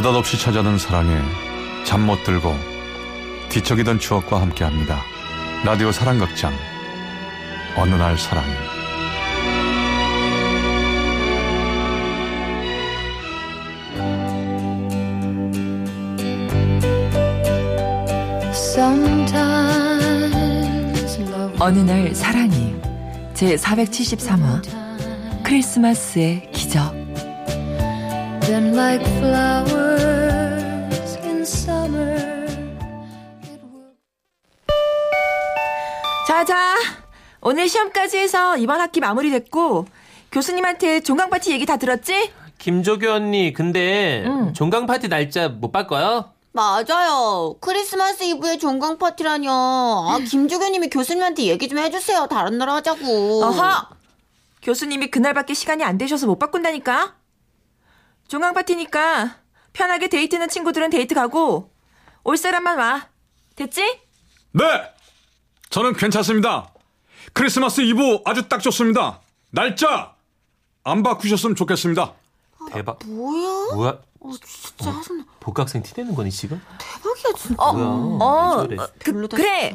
느닷없이 찾아든 사랑에 잠 못 들고 뒤척이던 추억과 함께합니다. 라디오 사랑극장. 어느 날 사랑이 어느 날 사랑이 제 473화 크리스마스의 기적 자자 오늘 시험까지 해서 이번 학기 마무리됐고 교수님한테 종강 파티 얘기 다 들었지? 김조교 언니, 근데 응. 종강 파티 날짜 못 바꿔요? 맞아요. 크리스마스 이브에 종강 파티라뇨. 아, 김주교님이 교수님한테 얘기 좀 해주세요. 다른 날 하자고. 어허 교수님이 그날밖에 시간이 안 되셔서 못 바꾼다니까 종강 파티니까 편하게 데이트는 친구들은 데이트 가고 올 사람만 와 됐지? 네! 저는 괜찮습니다. 크리스마스 이브 아주 딱 좋습니다. 날짜 안 바꾸셨으면 좋겠습니다. 대박. 뭐야? 뭐야? 어, 진짜 짜증나. 복학생 티 내는 거니, 지금? 대박이야, 진짜. 어, 뭐야? 어? 어, 그, 그래.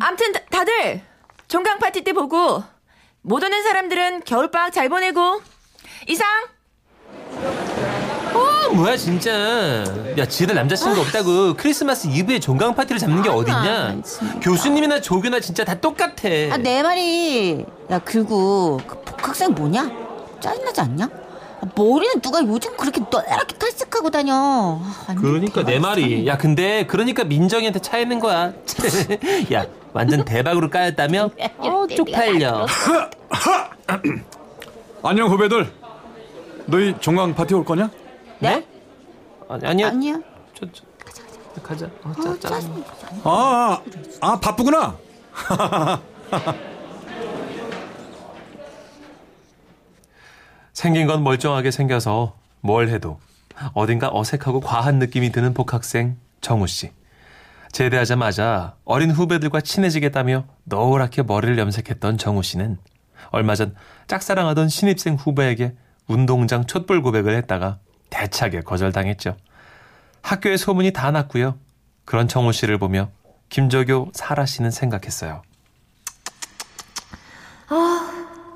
암튼 다- 다들 종강 파티 때 보고 못 오는 사람들은 겨울방학 잘 보내고 이상. 어, 뭐야, 진짜. 야, 지들 남자친구 없다고 크리스마스 이브에 종강 파티를 잡는 게 어딨냐? 진짜. 교수님이나 조교나 진짜 다 똑같아. 아, 내 말이. 야, 그리고 그 복학생 뭐냐? 짜증나지 않냐? 아, 머리는 누가 요즘 그렇게 노랗게 탈색하고 다녀. 아, 완전 그러니까 내 대박 말이. 야, 근데 그러니까 민정이한테 차이는 거야. 야, 완전 대박으로 까였다며? 어, 쪽팔려. 안녕 후배들. 너희 종강 파티 올 거냐? 네? 아니, 아니야. 아니야. 저, 저, 가자. 어, 아, 짜, 짜. 짜증나. 아, 아 바쁘구나. 생긴 건 멀쩡하게 생겨서 뭘 해도 어딘가 어색하고 과한 느낌이 드는 복학생 정우 씨. 제대하자마자 어린 후배들과 친해지겠다며 노랗게 머리를 염색했던 정우 씨는 얼마 전 짝사랑하던 신입생 후배에게 운동장 촛불 고백을 했다가 대차게 거절당했죠. 학교에 소문이 다 났고요. 그런 정우 씨를 보며 김조교 사라 씨는 생각했어요.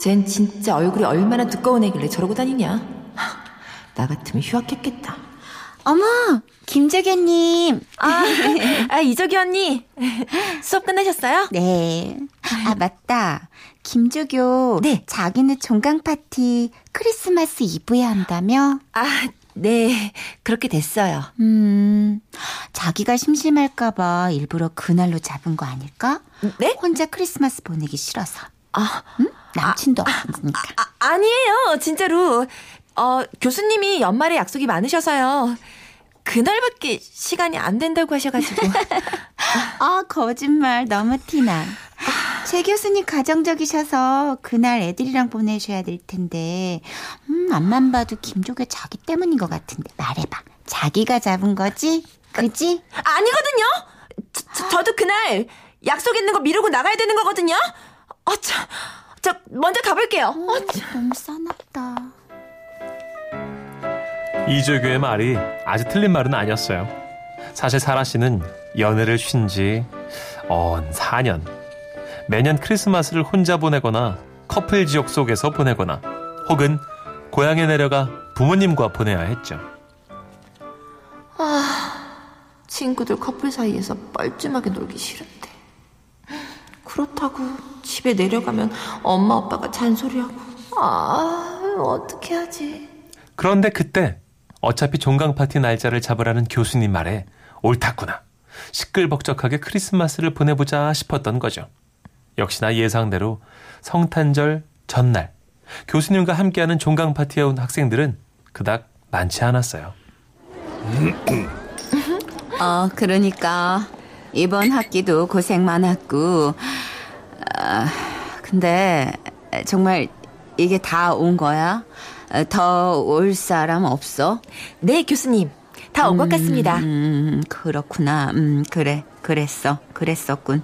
쟨 진짜 얼굴이 얼마나 두꺼운 애길래 저러고 다니냐? 하, 나 같으면 휴학했겠다. 어머, 김재견님. 아, 아 이적이 언니 수업 끝나셨어요? 네. 아, 맞다. 김조교. 네. 자기네 종강 파티 크리스마스 이브에 한다며? 아, 네 그렇게 됐어요. 음, 자기가 심심할까봐 일부러 그날로 잡은 거 아닐까? 네? 혼자 크리스마스 보내기 싫어서. 아, 응? 남친도 없으니까. 아 아니에요 진짜로. 어 교수님이 연말에 약속이 많으셔서요. 그날밖에 시간이 안 된다고 하셔가지고. 아, 거짓말 너무 티나. 최 교수님 가정적이셔서 그날 애들이랑 보내셔야 될 텐데, 음, 앞만 봐도 김조교 자기 때문인 것 같은데, 말해봐. 자기가 잡은 거지? 그지? 아니거든요. 저, 저, 저도 그날 약속 있는 거 미루고 나가야 되는 거거든요. 어, 저, 저 먼저 가볼게요. 어, 저. 너무 싸납다. 이조교의 말이 아주 틀린 말은 아니었어요. 사실 사라 씨는 연애를 쉰 지 언 4년. 매년 크리스마스를 혼자 보내거나 커플 지옥 속에서 보내거나 혹은 고향에 내려가 부모님과 보내야 했죠. 친구들 커플 사이에서 뻘쭘하게 놀기 싫은데. 그렇다고 집에 내려가면 엄마 아빠가 잔소리하고. 아, 어떻게 하지? 그런데 그때 어차피 종강 파티 날짜를 잡으라는 교수님 말에 옳았구나. 시끌벅적하게 크리스마스를 보내보자 싶었던 거죠. 역시나 예상대로 성탄절 전날 교수님과 함께하는 종강 파티에 온 학생들은 그닥 많지 않았어요. 어, 그러니까 이번 학기도 고생 많았고, 아, 근데 정말 이게 다 온 거야? 더 올 사람 없어? 네, 교수님. 다 온 것 같습니다. 음, 그렇구나. 음, 그래, 그랬어, 그랬었군.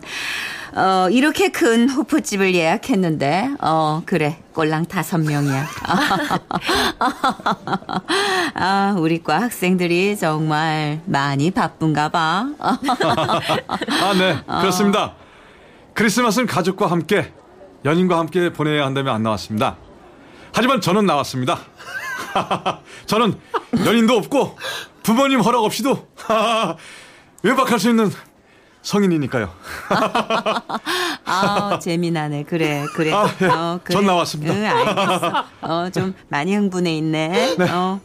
어, 이렇게 큰 호프집을 예약했는데, 어, 그래. 꼴랑 다섯 명이야. 아, 우리 과 학생들이 정말 많이 바쁜가 봐. 아, 네. 그렇습니다. 크리스마스는 가족과 함께, 연인과 함께 보내야 한다면 안 나왔습니다. 하지만 저는 나왔습니다. 저는 연인도 없고, 부모님 허락 없이도 외박할 수 있는 성인이니까요. 아, 재미나네. 그래, 그래. 아, 예. 어, 그래. 전 나왔습니다. 응, 알겠어. 어, 좀 많이 흥분해 있네. 어.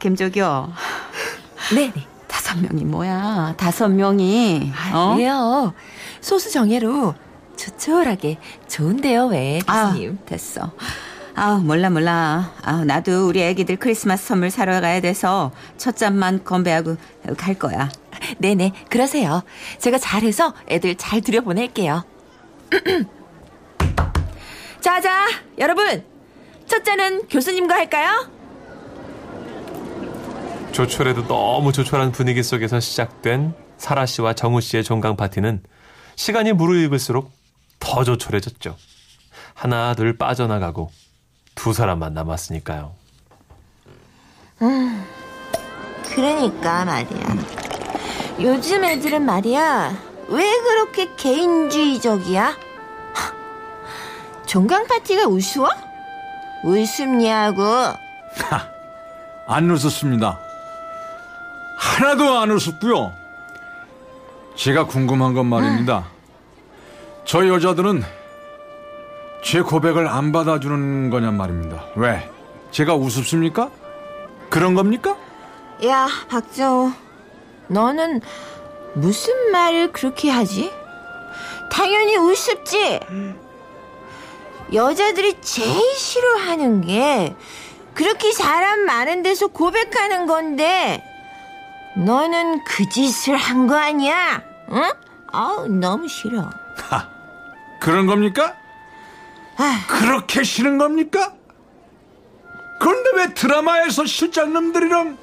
김조교. 네 네. 다섯 명이 뭐야? 다섯 명이. 아, 어? 왜요? 소수 정예로 조촐하게 좋은데요, 왜, 아, 교수님? 됐어. 아, 몰라 몰라. 아, 나도 우리 애기들 크리스마스 선물 사러 가야 돼서 첫 잔만 건배하고 갈 거야. 네네, 그러세요. 제가 잘해서 애들 잘 들여보낼게요. 자자, 여러분. 첫 잔은 교수님과 할까요? 조촐해도 너무 조촐한 분위기 속에서 시작된 사라 씨와 정우 씨의 종강 파티는 시간이 무르익을수록 더 조촐해졌죠. 하나 둘 빠져나가고 두 사람만 남았으니까요. 그러니까 말이야. 요즘 애들은 말이야. 왜 그렇게 개인주의적이야? 하, 종강 파티가 우스워? 우습냐고. 안 웃었습니다. 하나도 안 웃었고요. 제가 궁금한 건 말입니다. 저 여자들은 제 고백을 안 받아주는 거냔 말입니다. 왜? 제가 우습습니까? 그런 겁니까? 야, 박정우. 너는 무슨 말을 그렇게 하지? 당연히 우습지. 여자들이 제일 싫어하는 게 그렇게 사람 많은 데서 고백하는 건데 너는 그 짓을 한 거 아니야? 응? 아우 너무 싫어. 그런 겁니까? 아. 그렇게 싫은 겁니까? 그런데 왜 드라마에서 실장님들이랑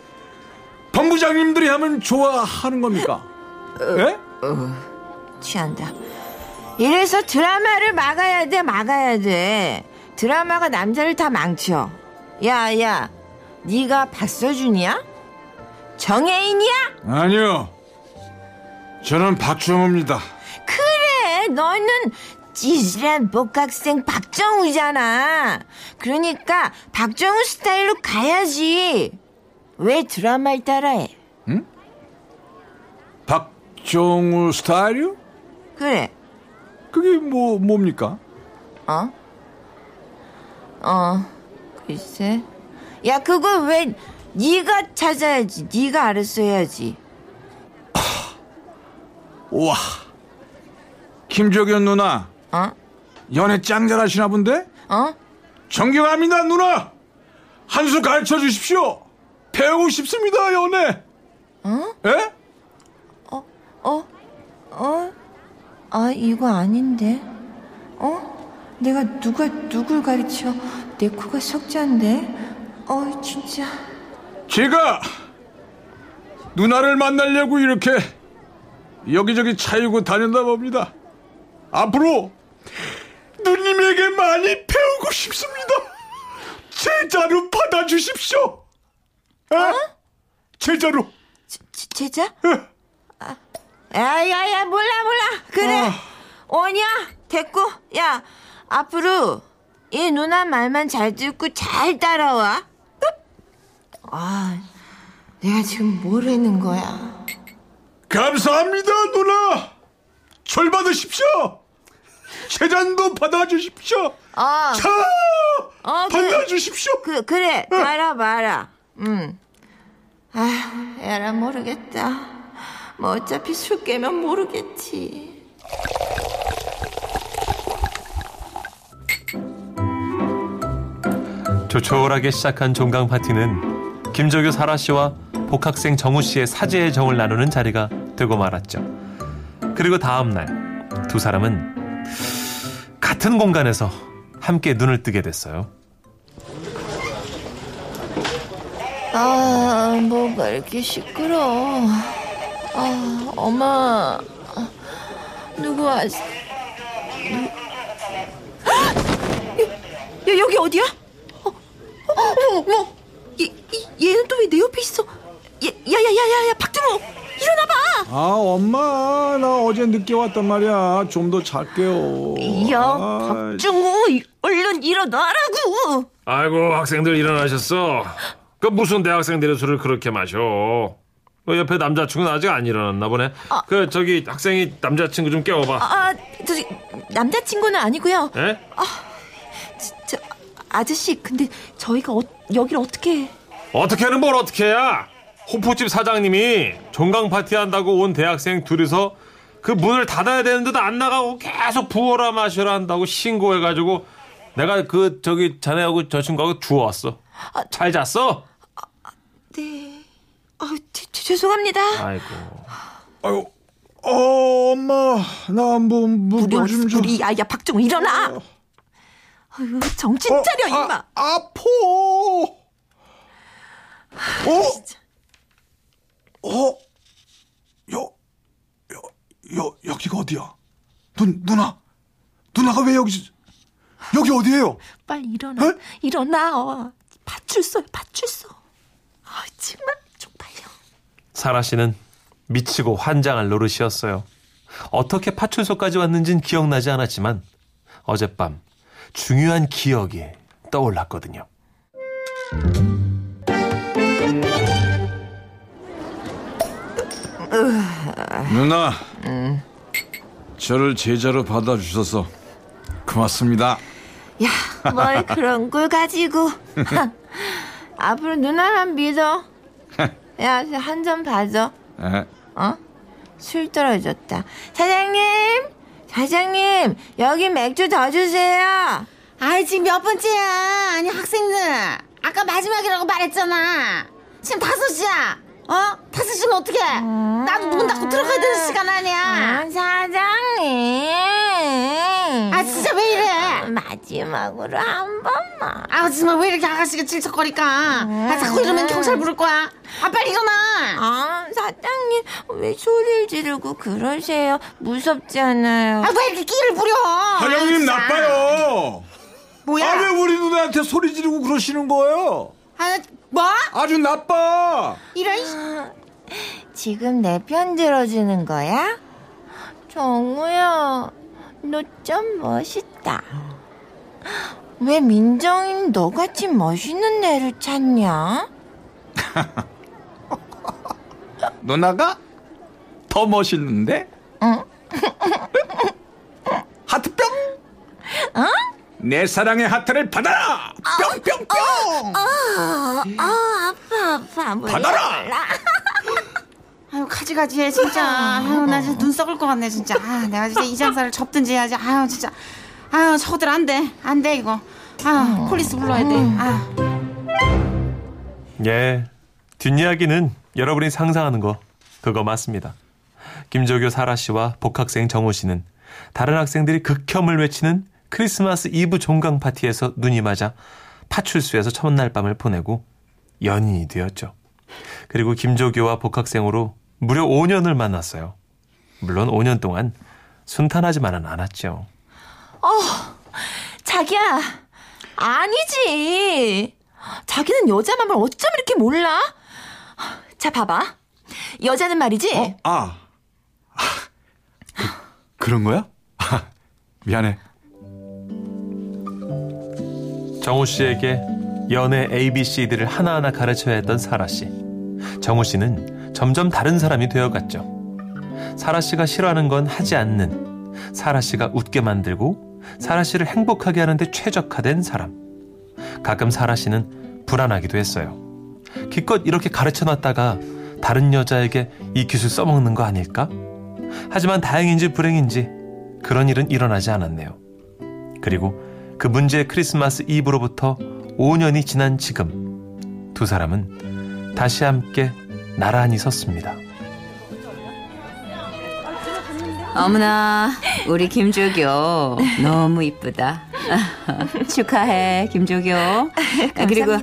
본부장님들이 하면 좋아하는 겁니까? 예? 취한다. 이래서 드라마를 막아야 돼, 막아야 돼. 드라마가 남자를 다 망쳐. 야, 야, 네가 박서준이야? 정혜인이야? 아니요. 저는 박정우입니다. 그래, 너는 찌질한 복학생 박정우잖아. 그러니까 박정우 스타일로 가야지. 왜 드라마를 따라해? 박정우 스타일이요? 그래, 그게 뭐 뭡니까? 어? 어, 글쎄. 야, 그거 왜 네가 찾아야지. 네가 알아서 해야지. 우와. 김조견 누나 어? 연애 짱 잘하시나 본데? 어? 존경합니다 누나. 한 수 가르쳐 주십시오. 배우고 싶습니다 연애. 어? 예? 어? 어? 아, 이거 아닌데. 어? 내가 누가 누굴 가르쳐? 내 코가 석자인데. 어, 진짜. 제가 누나를 만나려고 이렇게 여기저기 차이고 다닌다 봅니다. 앞으로 누님에게 많이 배우고 싶습니다. 제자로 받아주십시오. 에? 제자로. 제- 제자? 아, 야야야 몰라 몰라 그래 오냐 됐고 야 앞으로 이 누나 말만 잘 듣고 잘 따라와 아 내가 지금 뭘 했는 거야 감사합니다 누나. 절 받으십시오. 제잔도 받아주십시오. 어, 자, 어 그래 받아주십시오. 그, 그래 따라봐라 응 아휴 에라 모르겠다 뭐 어차피 술 깨면 모르겠지 조촐하게 시작한 종강 파티는 김조교 사라 씨와 복학생 정우 씨의 사제의 정을 나누는 자리가 되고 말았죠. 그리고 다음 날 두 사람은 같은 공간에서 함께 눈을 뜨게 됐어요. 아, 뭐가 이렇게 시끄러워. 아, 엄마. 아, 누구 왔, 야, 여기 어디야? 어, 어, 어머, 어머. 얘, 이- 얘는 또 왜 내 옆에 있어? 얘, 야, 야, 야, 야, 야, 박준호, 일어나봐. 아 엄마 나 어제 늦게 왔단 말이야 좀 더 잘게요 야, 아, 이- 얼른 일어나라고. 아이고 학생들 일어나셨어. 그 무슨 대학생들이 술을 그렇게 마셔? 그 옆에 남자친구는 아직 안 일어났나 보네. 그 저기 학생이 남자친구 좀 깨워봐. 아, 저기 남자친구는 아니고요. 예? 저 아저씨, 근데 저희가 어, 여기를 어떻게? 어떻게는 뭘 어떻게 해야? 호프집 사장님이 종강 파티 한다고 온 대학생 둘이서 그 문을 닫아야 되는데도 안 나가고 계속 부어라 마셔라 한다고 신고해가지고 내가 그 저기 자네하고 저 친구하고 주워왔어. 잘 잤어? 네. 아, 제- 제- 죄송합니다. 아이고. 아유 어 엄마 우리 나뭐뭐좀 좀. 우리 야야 박종호 일어나. 아유 정신 차려 임마. 아, 아포 어? 어? 여, 여, 여, 여기가 어디야? 누, 누나? 누나가 왜 여기, 여기 어디예요? 빨리 일어나. 에? 일어나. 어. 파출소야 파출소. 아 정말 쪽팔려. 사라 씨는 미치고 환장할 노릇이었어요. 어떻게 파출소까지 왔는진 기억나지 않았지만 어젯밤 중요한 기억이 떠올랐거든요. 누나, 저를 제자로 받아주셔서 고맙습니다. 야, 뭘 그런 걸 가지고. 앞으로 누나만 믿어. 야, 한 잔 봐줘. 에, 어? 술 떨어졌다. 사장님! 사장님! 여기 맥주 더 주세요! 아이 지금 몇 번째야? 아니 학생들 아까 마지막이라고 말했잖아. 지금 다섯 시야. 어? 다섯 시면 어떡해? 나도 문 닫고 들어가야 되는 시간 아니야. 아, 사장님! 아 진짜 왜 이래? 마지막으로 한 번만. 아 정말 왜 이렇게 아가씨가 질척거릴까? 아 자꾸 이러면 경찰 부를 거야. 아 빨리 일어나. 아, 사장님, 왜 소리를 지르고 그러세요? 무섭지 않아요? 아 왜 이렇게 끼를 부려? 사장님 진짜. 나빠요. 뭐야? 아, 왜 우리 누나한테 소리 지르고 그러시는 거예요? 아, 뭐? 아주 나빠. 이런 지금 내 편 들어주는 거야? 정우야, 너 좀 멋있다. 왜 민정인 너같이 멋있는 애를 찾냐? 누나가 더 멋있는데? 응? 하트뿅. 내 사랑의 하트를 받아라. 뿅뿅뿅. 아, 아, 아파, 아파. 몰라, 받아라! 몰라. 아유 가지가지해 진짜. 아유 나 진짜 눈 썩을 것 같네 진짜. 아 내가 진짜 이 장사를 접든지 해야지. 아유 진짜. 아유 저들 안 돼. 안 돼 이거. 아 police 불러야 돼. 아. 예. 뒷이야기는 여러분이 상상하는 거 그거 맞습니다. 김조교 사라 씨와 복학생 정호 씨는 다른 학생들이 극혐을 외치는 크리스마스 이브 종강 파티에서 눈이 맞아 파출소에서 첫날 밤을 보내고 연인이 되었죠. 그리고 김조교와 복학생으로 무려 5년을 만났어요. 물론 5년 동안 순탄하지만은 않았죠. 자기야, 아니지. 자기는 여자 마음을 어쩜 이렇게 몰라? 자, 봐봐. 여자는 말이지. 어? 아. 아, 그, 그런 거야? 아, 미안해. 정우 씨에게 연애 ABCD를 하나하나 가르쳐야 했던 사라 씨. 정우 씨는 점점 다른 사람이 되어갔죠. 사라 씨가 싫어하는 건 하지 않는, 사라 씨가 웃게 만들고, 사라 씨를 행복하게 하는데 최적화된 사람. 가끔 사라 씨는 불안하기도 했어요. 기껏 이렇게 가르쳐 놨다가 다른 여자에게 이 기술 써먹는 거 아닐까? 하지만 다행인지 불행인지 그런 일은 일어나지 않았네요. 그리고 그 문제의 크리스마스 이브로부터 5년이 지난 지금 두 사람은 다시 함께 나란히 섰습니다. 어머나 우리 김조교 너무 이쁘다 축하해 김조교 그리고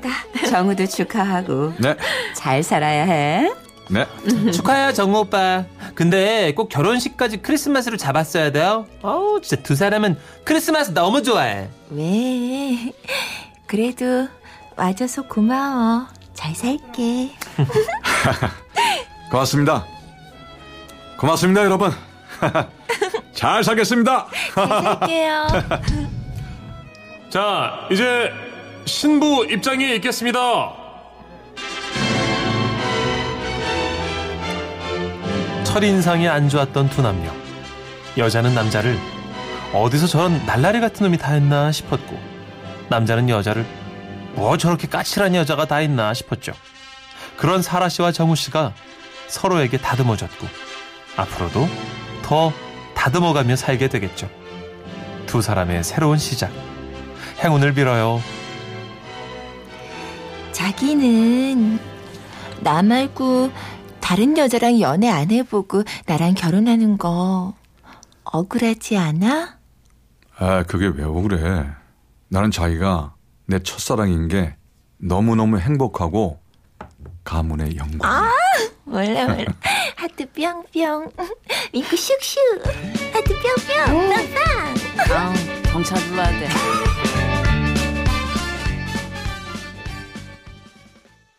정우도 축하하고 네. 잘 살아야 해 네. 축하해요, 정우 오빠. 근데 꼭 결혼식까지 크리스마스로 잡았어야 돼요. 어우, 진짜 두 사람은 크리스마스 너무 좋아해. 왜? 그래도 와줘서 고마워. 잘 살게. 고맙습니다. 고맙습니다, 여러분. 잘 살겠습니다. 살게요. 자, 이제 신부 입장이 있겠습니다. 첫인상이 안 좋았던 두 남녀. 여자는 남자를 어디서 저런 날라리 같은 놈이 다 했나 싶었고, 남자는 여자를 뭐 저렇게 까칠한 여자가 다 있나 싶었죠. 그런 사라 씨와 정우 씨가 서로에게 다듬어줬고, 앞으로도 더 다듬어가며 살게 되겠죠. 두 사람의 새로운 시작. 행운을 빌어요. 자기는 나 말고 다른 여자랑 연애 안 해보고 나랑 결혼하는 거 억울하지 않아? 아, 그게 왜 억울해. 나는 자기가 내 첫사랑인 게 너무너무 행복하고 가문의 영광. 몰라 몰라 하트 뿅뿅 민구 슉슉 하트 뿅뿅 빵빵 아우, 경찰 불러야 돼.